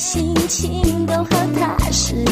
心情都好踏实。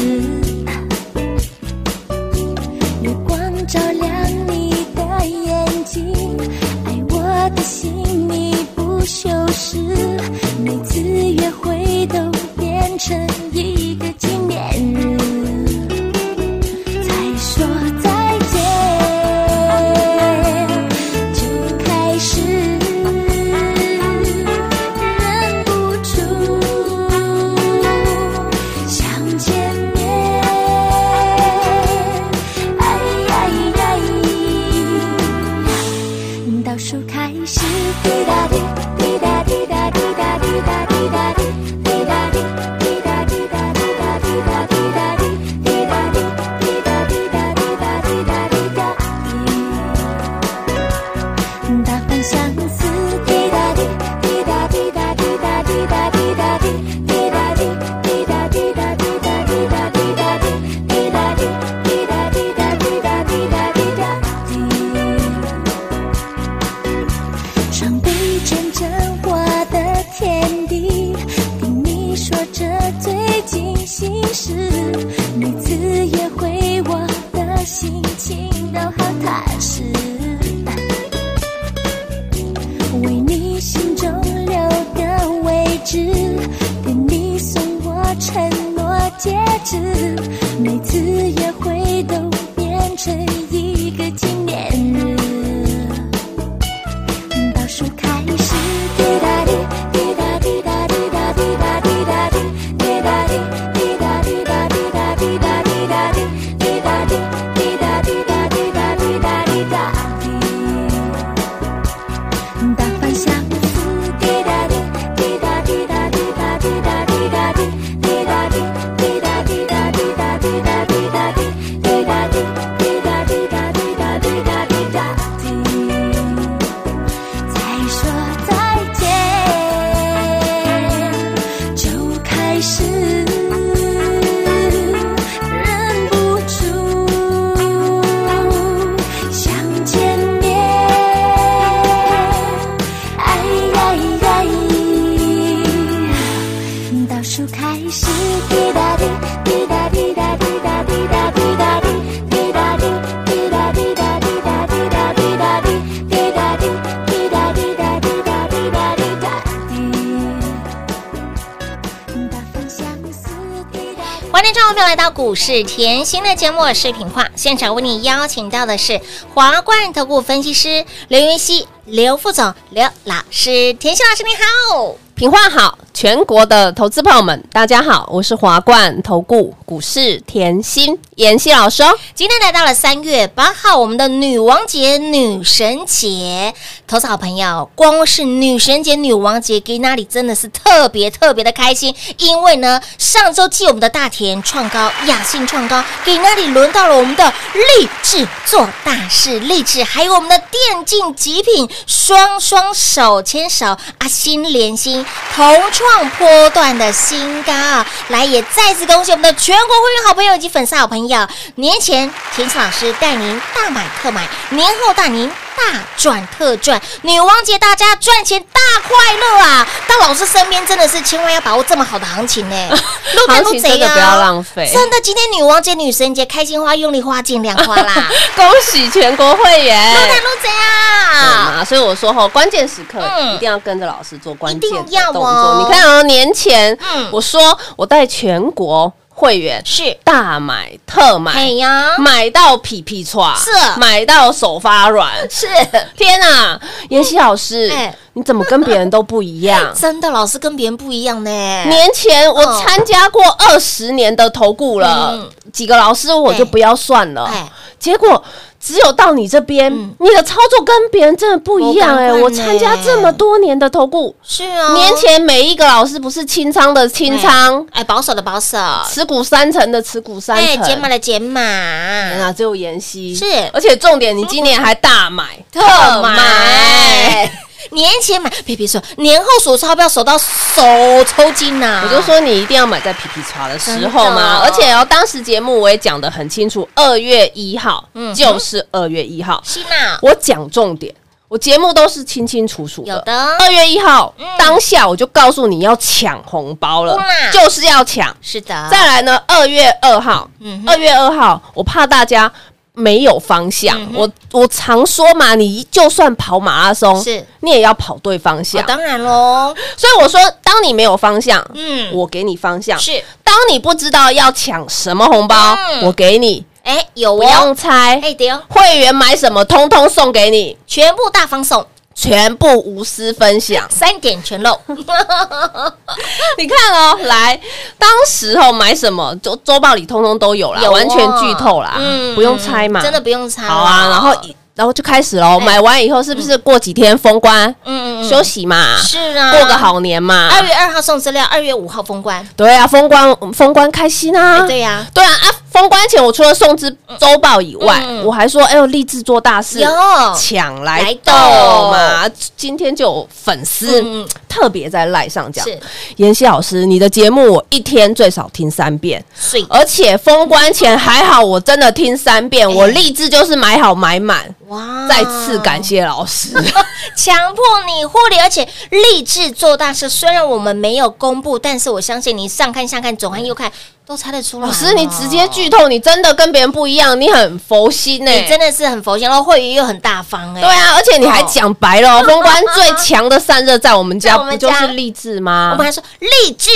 欢迎众朋友来到股市甜心的节目视频化。现场，为你邀请到的是华冠投顾分析师刘云熙、刘副总、刘老师，甜心老师你好。品画好，全国的投资朋友们，大家好，我是华冠投顾股市甜心妍希老师。今天来到了三月八号，我们的女王节、女神节，投资好朋友，光是女神节、女王节，给那里真的是特别特别的开心，因为呢，上周继我们的大田创高、雅信创高，给那里轮到了我们的励志做大事，励志，还有我们的电竞极品双双手牵手，阿心连心，同创波段的新高！来，也再次恭喜我们的全国会员好朋友以及粉丝好朋友，年前田青老师带您大买特买，年后带您大赚特赚，女王节大家赚钱大快乐啊！到老师身边真的是千万要把握这么好的行情呢，路行情真的不要浪费真的，今天女王节、女神节，开心花、用力花、尽量花啦！恭喜全国会员！路台路贼对啊！所以我说吼，关键时刻嗯一定要跟着老师做关键的一定要动哦作。你看哦，年前嗯我说我带全国会员是，大买特买，哎呀，买到皮皮喘，是。买到手发软。是。天哪，妍希老师哎，你怎么跟别人都不一样？真的，老师跟别人不一样呢。年前我参加过二十年的投顾了嗯，几个老师我就不要算了。哎。结果只有到你这边，你的操作跟别人真的不一样哎！我参加这么多年的投顾，是啊，年前每一个老师不是清仓的清仓，哎，保守的保守，持股三成的持股三哎，成，减码的减码，天啊，只有妍希。是。而且重点，你今年还大买。特买。年前买，别别说，年后数钞票数到手抽筋呐、我就说你一定要买在皮皮叉的时候嘛，而且哦，当时节目我也讲得很清楚，二月一号嗯就是二月一号，是呐，我讲重点，我节目都是清清楚楚的。有的。二月一号嗯。当下我就告诉你要抢红包了哇，就是要抢。是的，再来呢，二月二号嗯，二月二号，我怕大家没有方向，嗯我我常说嘛，你就算跑马拉松，是。你也要跑对方向。哦。当然喽，所以我说，当你没有方向，嗯。我给你方向；是，当你不知道要抢什么红包，嗯。我给你，哎，有用，猜。哎对哦，会员买什么，通通送给你，全部大方送，全部无私分享。三点全漏，你看哦，来，当时候买什么周周报里通通都有啦，有哦完全剧透啦，不用猜嘛，真的不用猜，好啊。然后然后就开始喽，哎买完以后是不是过几天封关嗯嗯嗯休息嘛？是啊，过个好年嘛？二月二号送资料，二月五号封关，对啊，封关封关开心啊！哎对呀，对啊啊！封关前，我除了送之周报以外，嗯我还说，哎呦，立志做大事，有抢来来斗斗嘛！今天就有粉丝特别在赖上讲，妍希老师，你的节目我一天最少听三遍，而且封关前还好，我真的听三遍，哎我立志就是买好买满。哇再次感谢老师，强迫你护理，而且立志做大事。虽然我们没有公布，但是我相信你上看下看，左看右看都猜得出来。老师你直接剧透，你真的跟别人不一样，你很佛心呢、你真的是很佛心，然后会员又很大方哎、对啊，而且你还讲白了哦，封关最强的散热在我们家，不就是励志吗我们？还说励志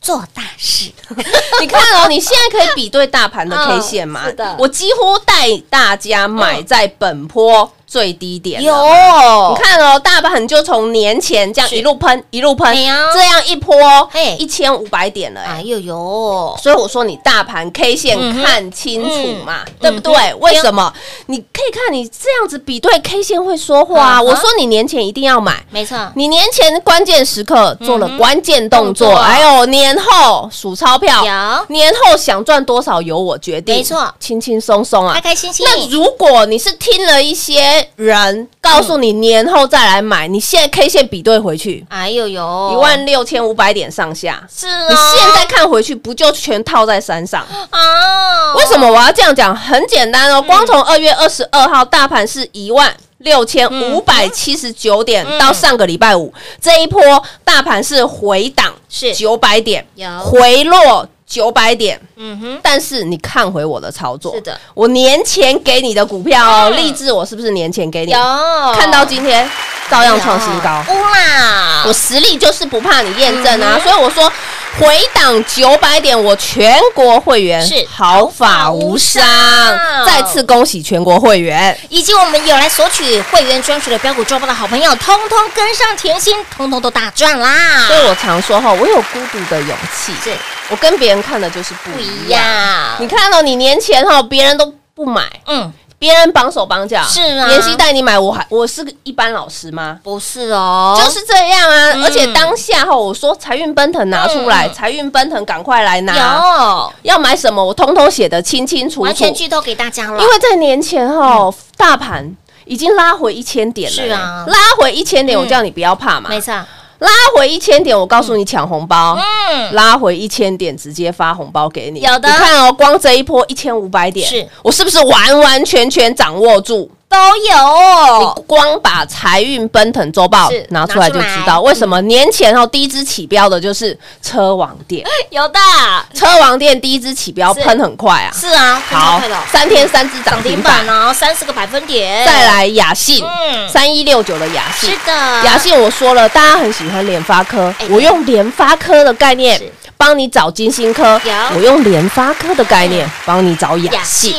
做大事，你看哦，你现在可以比对大盘的 K 嗯线嘛？是的我几乎带大家买在本坡最低点。有你看哦，大盘就从年前这样一路喷一路喷，这样一波嘿。一千五百点了、哎。哎呦呦，所以我说你大盘 K 线看清楚嘛，嗯。对不对？为什么？你可以看你这样子比对 K 线会说话我说你年前一定要买，没错，你年前关键时刻做了关键动作，动作。还有年后数钞票，有。年后想赚多少由我决定，没错。轻轻松松啊。开。开心心。那如果你是听了一些人告诉你年后再来买，你现在 K 线比对回去哎呦呦，一万六千五百点上下，是啊，你现在看回去不就全套在山上？啊，为什么我要这样讲？很简单哦，光从二月二十二号大盘是一万。六千五百七十九点嗯到上个礼拜五这一波大盘是回档是九百点，有回落九百点，嗯哼，但是你看回我的操作，是的，我年前给你的股票哦，嗯。励志我是不是年前给你？有。看到今天照样创新高，乌啦我，实力就是不怕你验证啊，所以我说回档九百点，我全国会员是毫发无伤再次恭喜全国会员。以及我们有来索取会员专属的标股周报的好朋友，通通跟上甜心，通通都大赚啦！所以我常说哈，我有孤独的勇气，是我跟别人看的就是不不一一样。样。你看到你年前哈，别人都不买，嗯，别人绑手绑脚，是啊。妍希带你买，我还我是个一般老师吗？不是哦，就是这样啊，嗯。而且当下哈，我说财运奔腾拿出来，嗯。财运奔腾赶快来拿，有。要买什么我通通写得清清楚楚，完全剧透给大家了，因为在年前哈，大盘已经拉回一千点了，是啊。拉回一千点，嗯。我叫你不要怕嘛，没错，拉回一千点，我告诉你抢红包。嗯，拉回一千点，直接发红包给你。有的你看哦，光这一波一千五百点，是我是不是完完全全掌握住？都有。你光把财运奔腾周报拿出来就知道，为什么年前哦第一支起标的就是车王店，有的，车王店第一支起标喷很快啊。是啊，好，三天三只涨涨停停板，板哦，三十个百分点，再来雅信嗯，三一六九的雅信。是，的，雅信我说了，大家很喜欢联发科。哎，我用联发科的概念帮你找金星科，我用联发科的概念帮你找雅雅信。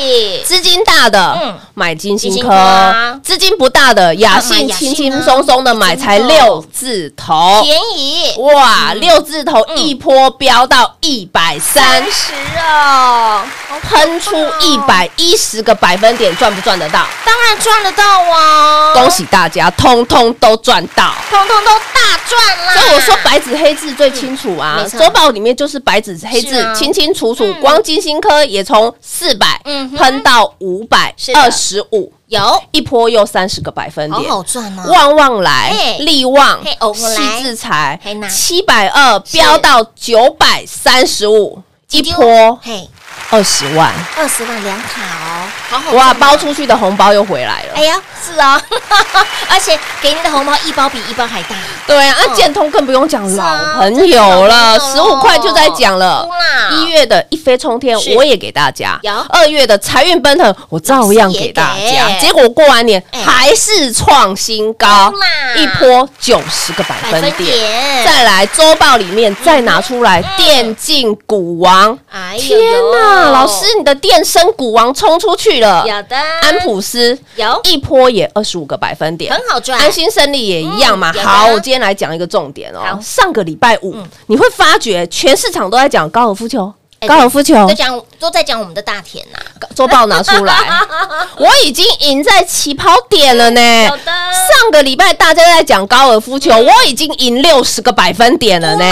资金大的，嗯。买金星科啊；资金不大的，雅买信轻轻松松的买才六字头，便宜。哇，六字头嗯。一波飙到一百三，十哦，喷出一百一十个百分点，赚不赚得到？当然赚得到啊！恭喜大家，通通都赚到。通通都大赚啦！所以我说白纸黑字最清楚啊周报里面就是白纸黑字清清楚楚嗯，光金星科也从四百嗯喷到五百二十五，有。一波又三十个百分好点。好赚哦，旺旺来嘿，利旺细制裁七百二飙到九百三十五，一波。嘿，二十万，二十万两卡哦，好好哇，包出去的红包又回来了。哎呀，是啊，而且给你的红包一包比一包还大，对啊，嗯。那建通更不用讲，老朋友了，十五块就在讲了。一月的一飞冲天，我也给大家；二月的财运奔腾，我照样给大家。结果过完年哎。还是创新高，一波九十个百百分分点。再来周报里面再拿出来电竞股王，哎呦。天哪，老师你的电声股王冲出去了，有的。安普斯有。一波也二十五个百分点。很。好赚，安心胜利也一样嘛。嗯好，我今天来讲一个重点哦。上个礼拜五嗯，你会发觉全市场都在讲高尔夫球，哎高尔夫球。都讲都在讲我们的大田呐，周报拿出来，我已经赢在起跑点了呢。上个礼拜大家在讲高尔夫球，我已经赢六十个百分点了呢。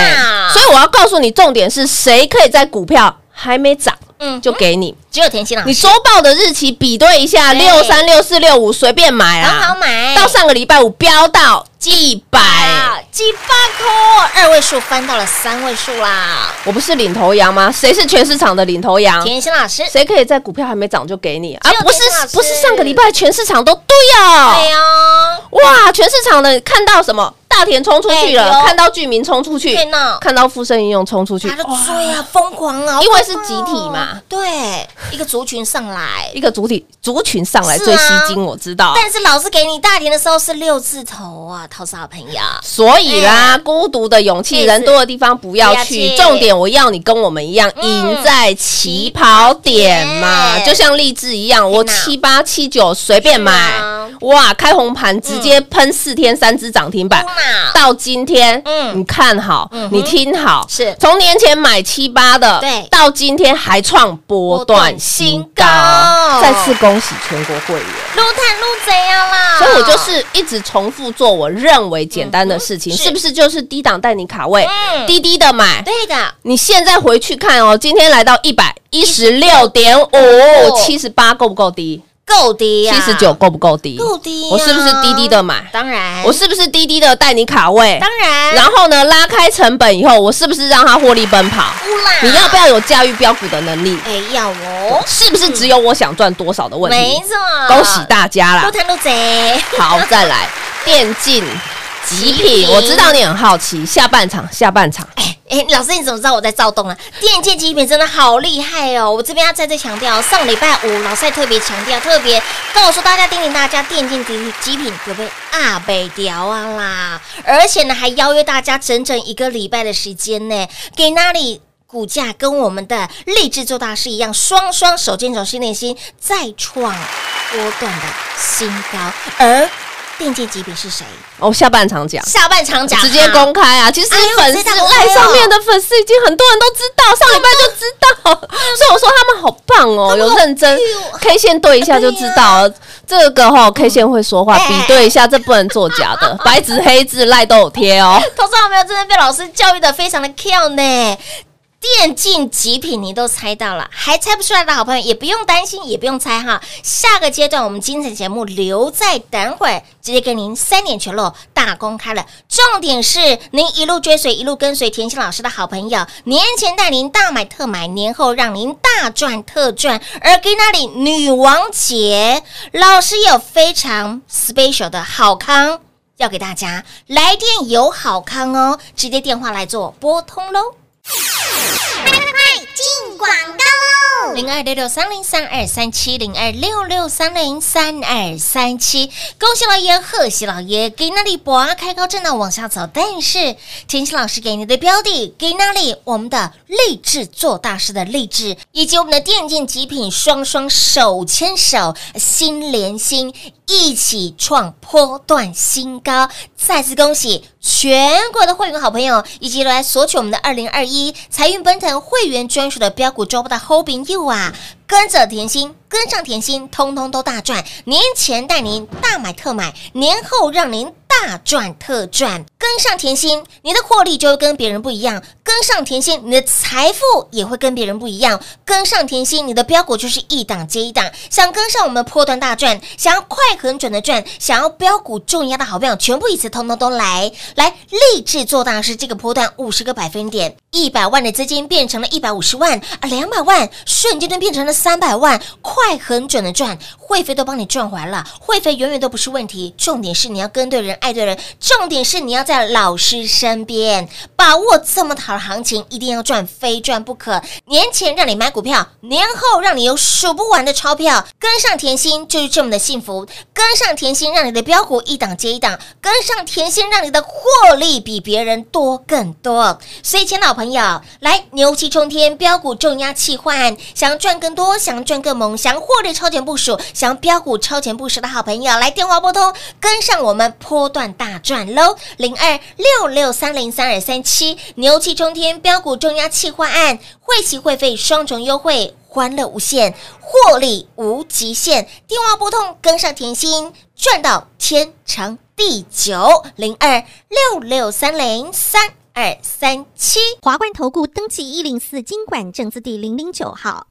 所以我要告诉你，重点是谁可以在股票还没涨，嗯就给你。只有甜心老师，你周报的日期比对一下，六三六四六五随便买很好啊。买，到上个礼拜五飙到几百。啊几百块，二位数翻到了三位数啦。我不是领头羊吗？谁是全市场的领头羊？甜心老师，谁可以在股票还没涨就给你？只有而不是不是上个礼拜全市场都对哦。对哦，哇，全市场的看到什么？大田冲出去了，看到居民冲出去，看到富盛应用冲出去，他就追啊，疯狂啊，因为是集体嘛。哦对，一个族群上来。一。个主体族群上来最吸睛，我知道。但是老师给你大田的时候是六字头啊，陶氏好朋友，所以啦，哎孤独的勇气，人多的地方不要去。重点，我要你跟我们一样，嗯。赢在起跑点嘛，就像励志一样，我七八七九随便买哇，开红盘直接喷四天三只涨停板，到今天，嗯。你看好嗯，你听好，是。从年前买七八的，对。到今天还创波段新高。再次恭喜全国会员。撸探撸怎样啦？所以我就是一直重复做我认为简单的事情，嗯是。是不是就是低档带你卡位，嗯。低低的买？对的，你现在回去看哦，今天来到一百一十六点五，七十八够不够低？够低呀，七十九够不够低？够低呀，我是不是低低的买？当然，我是不是低低的带你卡位？当然，然后呢，拉开成本以后，我是不是让它获利奔跑？啦，你要不要有驾驭标股的能力？哎要哦，是不是只有我想赚多少的问题没题？错，恭喜大家啦多贪多贼，好，再来电竞极品，我知道你很好奇，下半场下半场哎，老师，你怎么知道我在躁动啊？电竞极品真的好厉害哦！我这边要再次强调，上礼拜五老师特别强调，特别告诉大家，叮咛大家，电竞极极品可不可以啊北调啊啦？而且呢，还邀约大家整整一个礼拜的时间呢，给那里。股价跟我们的励志做大事一样，双双手牵手心连心，再创波段的新高。而电竞级别是谁？哦，下半场讲。下半场讲直接公开啊！其实粉丝赖上面的粉丝已经很多人都知道，上礼拜就知道，所以我说他们好棒哦，有认真 K 线对一下就知道了。这个哈 K 线会说话，哎比对一下，这不能作假的，白纸黑字赖都有贴哦。投资好朋友真的被老师教育的非常的 Q 呢。电竞极品你都猜到了，还猜不出来的好朋友也不用担心，也不用猜哈。下个阶段我们精彩节目留在等会儿，直接给您三点全漏大公开了。重点是您一路追随，一路跟随甜心老师的好朋友，年前带您大买特买，年后让您大赚特赚。而给那里女王节，老师有非常 special 的好康。要给大家来电有好康哦，直接电话来做拨通喽。零二六六三零三二三七零二六六三零三二三七，恭喜老爷，贺喜老爷，给那里博啊开高震荡往下走，但是田心老师给你的标的给那里，我们的励志做大事的励志，以及我们的电竞极品双双手牵手，心连心。一起创波段新高，再次恭喜全国的会员好朋友，以及来索取我们的二零二一财运奔腾会员专属的标股周报的 h o b i n g you 啊，跟着甜心，跟上甜心，通通都大赚。年前带您大买特买，年后让您大赚特赚。跟上甜心，你的获利就会跟别人不一样；跟上甜心，你的财富也会跟别人不一样。跟上甜心，你的标股就是一档接一档。想跟上我们波段大赚，想要快很准的赚，想要标股重压的好朋友，全部一次通通都来来励志做大事。这个波段五十个百分点，一百万的资金变成了一百五十万啊，两百万瞬间就变成了三百万，快很准的赚，会费都帮你赚完了，会费永远都不是问题。重点是你要跟对人，爱对人，重点是你要在老师身边，把握这么好的行情，一定要赚，非赚不可。年前让你买股票，年后让你有数不完的钞票，跟上甜心就是这么的幸福。跟上甜心，让你的标股一档接一档；跟上甜心，让你的获利比别人多更多。所以，亲老朋友，来牛气冲天，标股重压气换，想要赚更多，想赚个猛，想获利超前部署，想标股超前部署的好朋友，来电话拨通，跟上我们波段大赚喽！零二六六三零三二三七，牛气冲天，标股重压气换案，会期会费双重优惠。欢乐无限，获利无极限。电话拨通，跟上甜心，赚到天长地久。零二六六三零三二三七，华冠投顾登记一零四经管证字第零零九号。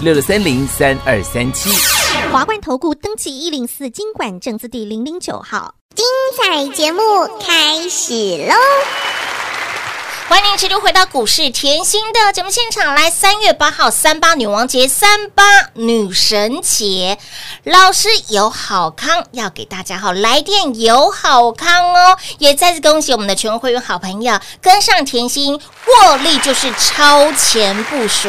六六三零三二三七。华冠投顾登记一零四经管证字第零零九号。精彩节目开始喽！欢迎持续回到股市甜心的节目现场，来三月八号三八女王节、三八女神节，老师有好康要给大家，好来电有好康哦！也再次恭喜我们的全国会员好朋友跟上甜心，获利就是超前部署。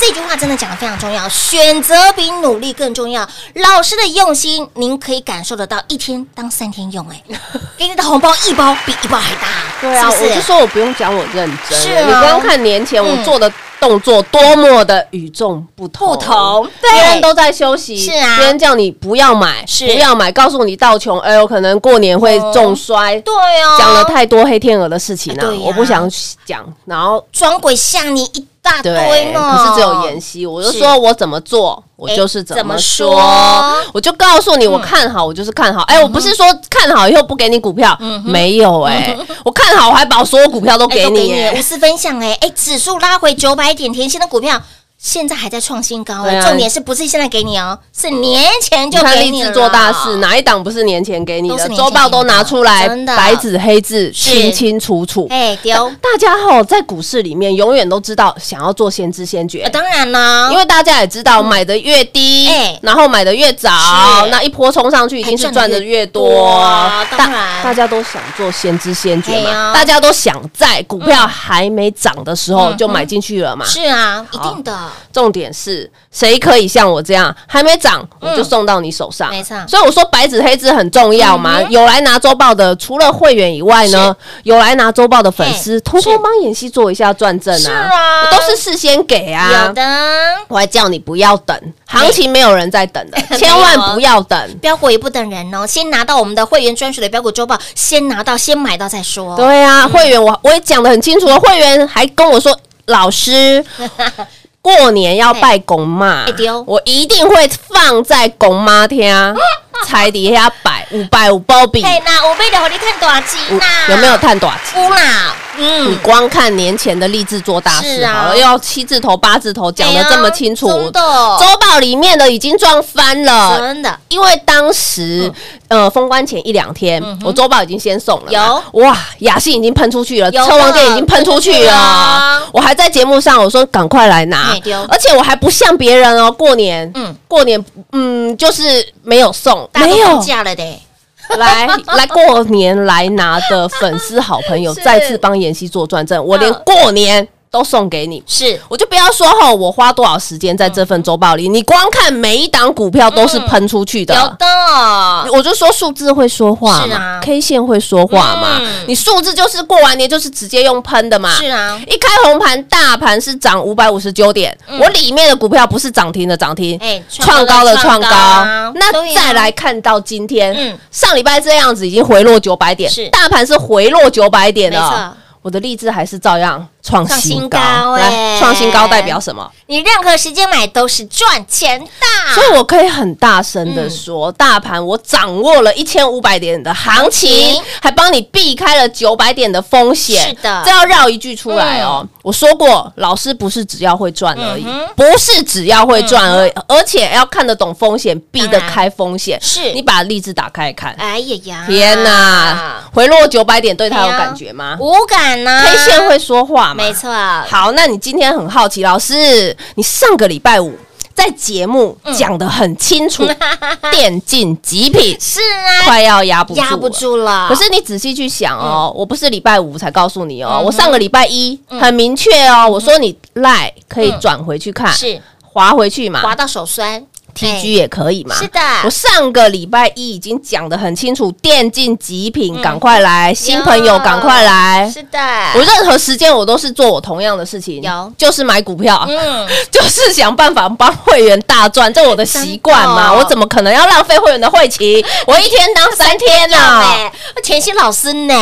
这句话真的讲的非常重要，选择比努力更重要。老师的用心，您可以感受得到，一天当三天用，哎，给你的红包一包比一包还大，对啊，是是？我就说我不用讲我认真，是啊。你不用看年前我嗯做的动作多么的与众不同，不同别人都在休息，是啊。别人叫你不要买，是。不要买，告诉你道穷，哎呦，可能过年会重摔，对哦，讲了太多黑天鹅的事情了我不想讲，然后。装鬼吓你一大堆对，呢，可是只有妍希，我就说我怎么做，我就是怎怎么么说？说，我就告诉你，嗯我看好，我就是看好。哎，我不是说看好以后不给你股票，没有哎，我看好，我还把所有股票都哎给你都无哎。私分享哎哎，指数拉回九百点，甜心的股票现在还在创新高重点是不是现在给你哦，是年前你就看立志给你了，做大事，哪一档不是年前给你的？周报都拿出来，白纸黑字，清清楚楚。哎丢，大家吼在股市里面永远都知道想要做先知先觉。呃，当然啦，因为大家也知道，买的越低，哎。然后买的越早，那一波冲上去一定是赚的越多。当然。大大家都想做先知先觉嘛，大家都想在股票还没涨的时候嗯就买进去了嘛。是啊，一定的，重点是谁可以像我这样还没涨我就送到你手上？嗯没错所以我说白纸黑字很重要嘛。有来拿周报的，除了会员以外呢，有来拿周报的粉丝，通通帮妍希做一下转正是啊，啊我都是事先给啊。有的我还叫你不要等，行情没有人在等的，千万不要等。标股也不等人哦，先拿到我们的会员专属的标股周报，先拿到，先买到再说。对啊，会员我我也讲的很清楚了，会员还跟我说，老师。过年要拜公妈我一定会放在公妈厅，彩底下摆五百五包饼，嘿，那我为了和你看多少集五呐？有没有？探短期？有啦，你嗯，光看年前的励志做大事好了，要七字头、八字头讲的这么清楚，哎真的。周报里面的已经撞翻了。真的。因为当时，呃，封关前一两天，我周报已经先送了，有。哇，雅信已经喷出去了，车王店已经喷出去了了，我还在节目上我说赶快来拿而且我还不像别人哦，过年，嗯。嗯，过年，嗯，就是没有送，没有。放假了的，来来过年来拿的粉丝好朋友，再次帮妍希做转正，我连嗯过年都送给你。是。我就不要说吼我花多少时间在这份周报里，你光看每一档股票都是喷出去的。有的，我就说数字会说话嘛、是啊。K 线会说话嘛。嗯。你数字就是过完年就是直接用喷的嘛。是啊，一开红盘，大盘是涨五百五十九点，我里面的股票不是涨停的涨停，哎创高的创高啊。那再来看到今天，嗯。上礼拜这样子已经回落九百点是，大盘是回落九百点没错。的，我的励志还是照样创创新新高。来，创新高代表什么？你任何时间买都是赚钱的，所以我可以很大声嗯的说，大盘我掌握了一千五百点的行行情情，还帮你避开了九百点的风险。是的这要绕一句出来哦。我说过，老师不是只要会赚而已不是只要会赚而已，而且要看得懂风险，避得开风险。是你把例子打开看，哎呀呀，天哪，回落九百点对他有感觉吗无感呐？K 线会说话吗？没错，好，那你今天很好奇，老师，你上个礼拜五在节目讲的很清楚，电竞极品是啊，快要压不住，压不。住了。可是你仔细去想哦，我不是礼拜五才告诉你哦，嗯我上个礼拜一很明确哦，我说你赖可以转回去看，是。滑回去嘛。滑到手酸，TG 也可以嘛。是的我上个礼拜一已经讲的很清楚，电竞极品，赶快来，新朋友赶快来。是的，我任何时间我都是做我同样的事情，有就是买股票，嗯，就是想办法帮会员大赚，这我的习惯嘛。我怎么可能要浪费会员的会期？我一天当三天呢、哎，甜心老师呢？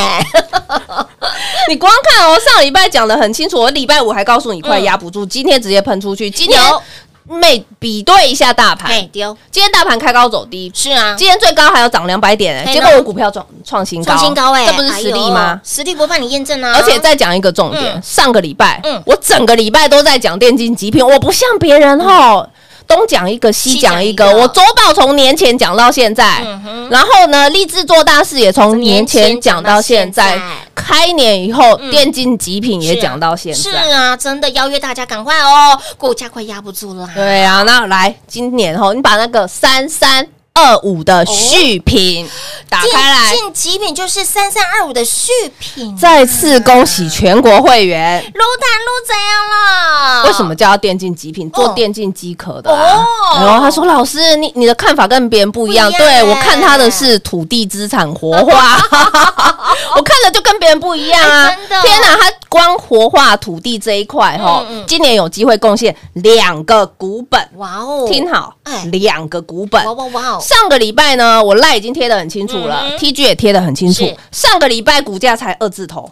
你光看哦，上礼拜讲的很清楚，我礼拜五还告诉你快压不住，今天直接喷出去。今天有每比对一下大盘，哎丢，今天大盘开高走低，是啊，今天最高还要涨两百点、嘿欸，结果我股票创创新高，创新高哎，这不是实力吗哎？？实力不怕你验证啊！而且再讲一个重点，嗯上个礼拜，嗯我整个礼拜都在讲电竞极品，我不像别人吼。东讲一个，西讲一个。我周报从年前讲到现在，嗯然后呢，立志做大事也从年前讲到现在。开年以后，嗯电竞极品也讲到现在是在。啊，真的邀约大家赶快哦，股价快压不住了。对啊，那来今年哦，你把那个三三二五的续品打开来，电竞极品就是三三二五的续品啊，再次恭喜全国会员。撸弹撸怎样了？为什么叫电竞极品？做哦电竞机壳的、啊。哦然后他说：“老师，你你的看法跟别人不一样。对我看他的是土地资产活化，我看的就跟别人不一样啊！天哪，他光活化土地这一块哈嗯嗯，今年有机会贡献两个股本。哇哦，听好哎，两个股本哇。哇哇哦，上个礼拜呢，我赖已经贴的很清楚了嗯，TG 也贴的很清楚。上个礼拜股价才二字头，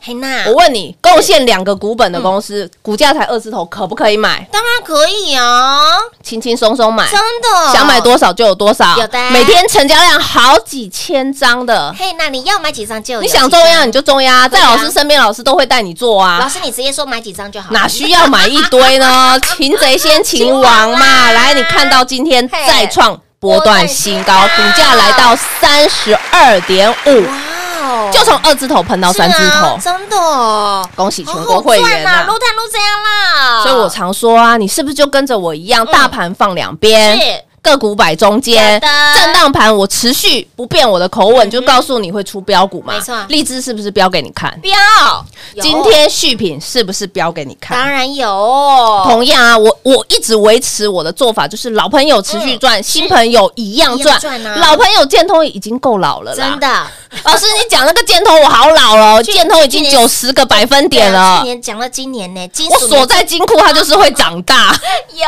我问你，贡献两个股本的公司，股价才二字头，可不可以买？当然可以啊，轻轻松松买，真的，想买多少就有多少，有的。每天成交量好几千张的。嘿，那你要买几张就有。你想几张中央你就中央啊，可以啊。在老师身边，老师都会带你做啊。老啊，师你直接说买几张就好，哪需要买一堆呢？擒贼先擒王嘛！啊。来，你看到今天再创波段新高，股价来到三十二点五，就从二字头喷到三字头。啊，真的哦，恭喜全好国会员呐，呐！撸碳撸这样啦？所以我常说啊，你是不是就跟着我一样，大盘放两边，是个股摆中间，震荡盘我持续不变我的口吻，就告诉你会出标股嘛。没错荔枝是不是标给你看？标，今天续品是不是标给你看？当然有，同样啊，我我一直维持我的做法，就是老朋友持续赚，新朋友一样赚样赚啊。老朋友建通已经够老了啦，真。的，老师，你讲那个箭通，我好老了，去建通已经九十个百分点了去。年讲到今年呢，金我属锁在金库，它就是会长大。有，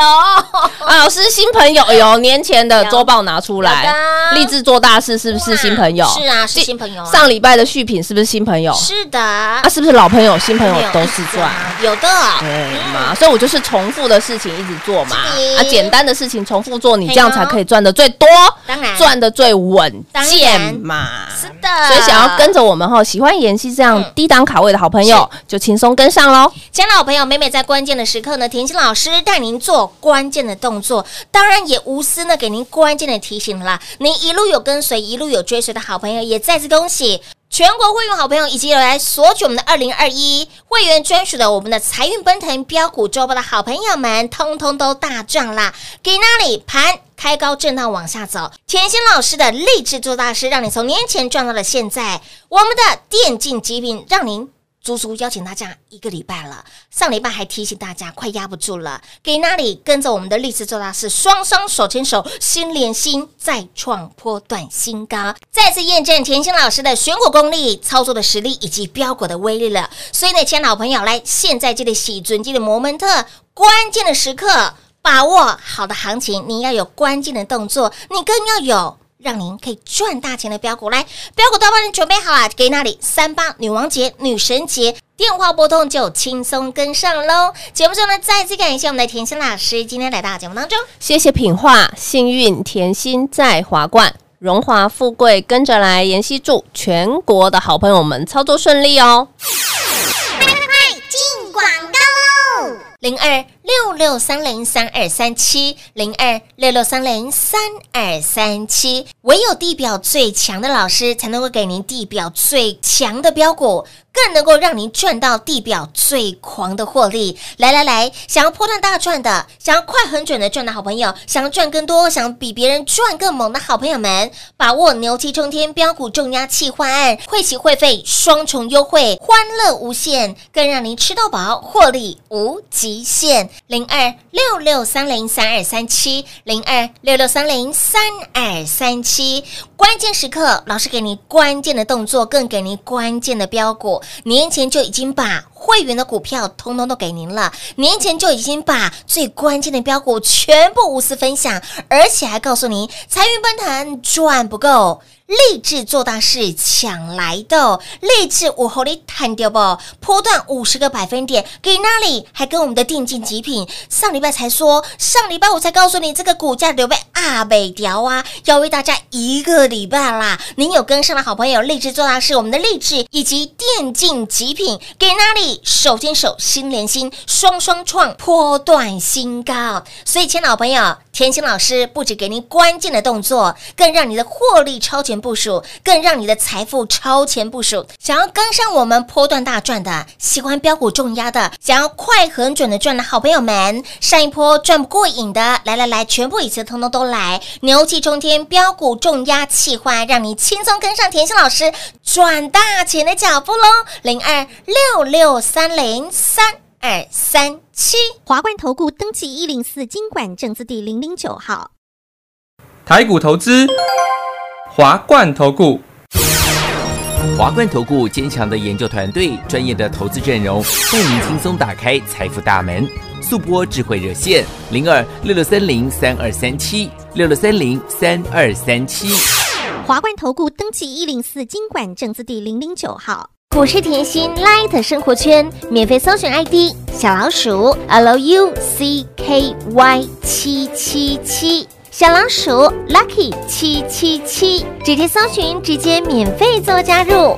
啊，老师，新朋友有年前的周报拿出来的，立志做大事是不是新朋友？是啊，是新朋友啊，上礼拜的续品是不是新朋友？是的，啊，是不是老朋友、新朋友都是赚？有的，对嘛，所以我就是重复的事情一直做嘛，啊，简单的事情重复做，你这样才可以赚的最多，当然。赚的最稳健嘛。是的，所以想要跟着我们哈，喜欢妍希这样嗯。低档卡位的好朋友，就轻松跟上喽。亲爱的好朋友，每每在关键的时刻呢，甜心老师带您做关键的动作，当然也无私呢给您关键的提醒啦。您一路有跟随，一路有追随的好朋友，也再次恭喜。全国会员好朋友以及有来索取我们的二零二一会员专属的我们的财运奔腾标股周报的好朋友们，通通都大赚啦！给那里盘开高震荡往下走，甜心老师的励志做大事，让你从年前赚到了现在。我们的电竞极品，让您足足邀请大家一个礼拜了，上礼拜还提醒大家快压不住了，给那里跟着我们的励志做大事，双双手牵手，心连心，再创波段新高，再次验证甜心老师的选股功力、操作的实力以及标股的威力了。所以呢，亲爱的好朋友，来现在这里喜尊机的摩门特关键的时刻，把握好的行情，你要有关键的动作，你更要有。让您可以赚大钱的标股来，标股都帮你准备好了，给那里三八女王节、女神节，电话拨通就轻松跟上喽。节目中呢，再次感谢我们的甜心老师今天来到节目当中。谢谢品画，幸运甜心在华冠，荣华富贵跟着来。妍希祝全国的好朋友们操作顺利哦。快快进广告喽！零二六六三零三二三七，零二六六三零三二三七。唯有地表最强的老师，才能够给您地表最强的标股，更能够让您赚到地表最狂的获利。来来来，想要破断大赚的，想要快很准的赚的好朋友，想要赚更多，想比别人赚更猛的好朋友们，把握牛气冲天标股重压气换案，会期会费双重优惠，欢乐无限，更让您吃到饱，获利无极限。零二六六三零三二三七，零二六六三零三二三七。关键时刻，老师给你关键的动作，更给您关键的标股。年前就已经把会员的股票通通都给您了，年前就已经把最关键的标股全部无私分享，而且还告诉您财运奔腾赚不够。立志做大事抢来的哦，立志午后里谈掉不？波段五十个百分点给那里？还跟我们的电竞极品上礼拜才说，上礼拜我才告诉你这个股价流被阿北调啊，要为大家一个礼拜啦。您有跟上的好朋友，励志做大事，我们的励志以及电竞极品给那里？手牵手，心连心，双双创波段新高。所以，亲爱的好朋友，甜心老师不止给您关键的动作，更让你的获利超前部署，更让你的财富超前部署。想要跟上我们波段大赚的，喜欢标股重压的，想要快很准的赚的好朋友们，上一波赚不过瘾的，来来来，全部一次通通都来，牛气冲天，标股重压气换，让你轻松跟上甜心老师赚大钱的脚步喽！零二六六三零三二三七。华冠投顾登记一零四经管证字第零零九号。台股投资，华冠投顾。华冠投顾坚强的研究团队，专业的投资阵容，带您轻松打开财富大门。速播智慧热线零二六六三零三二三七六六三零三二三七。华冠投顾登记一零四经管证字第零零九号。股市甜心 Light 生活圈免费搜寻 ID 小老鼠 Lucky 七七七，小老鼠 Lucky 七七七，直接搜寻，直接免费做加入。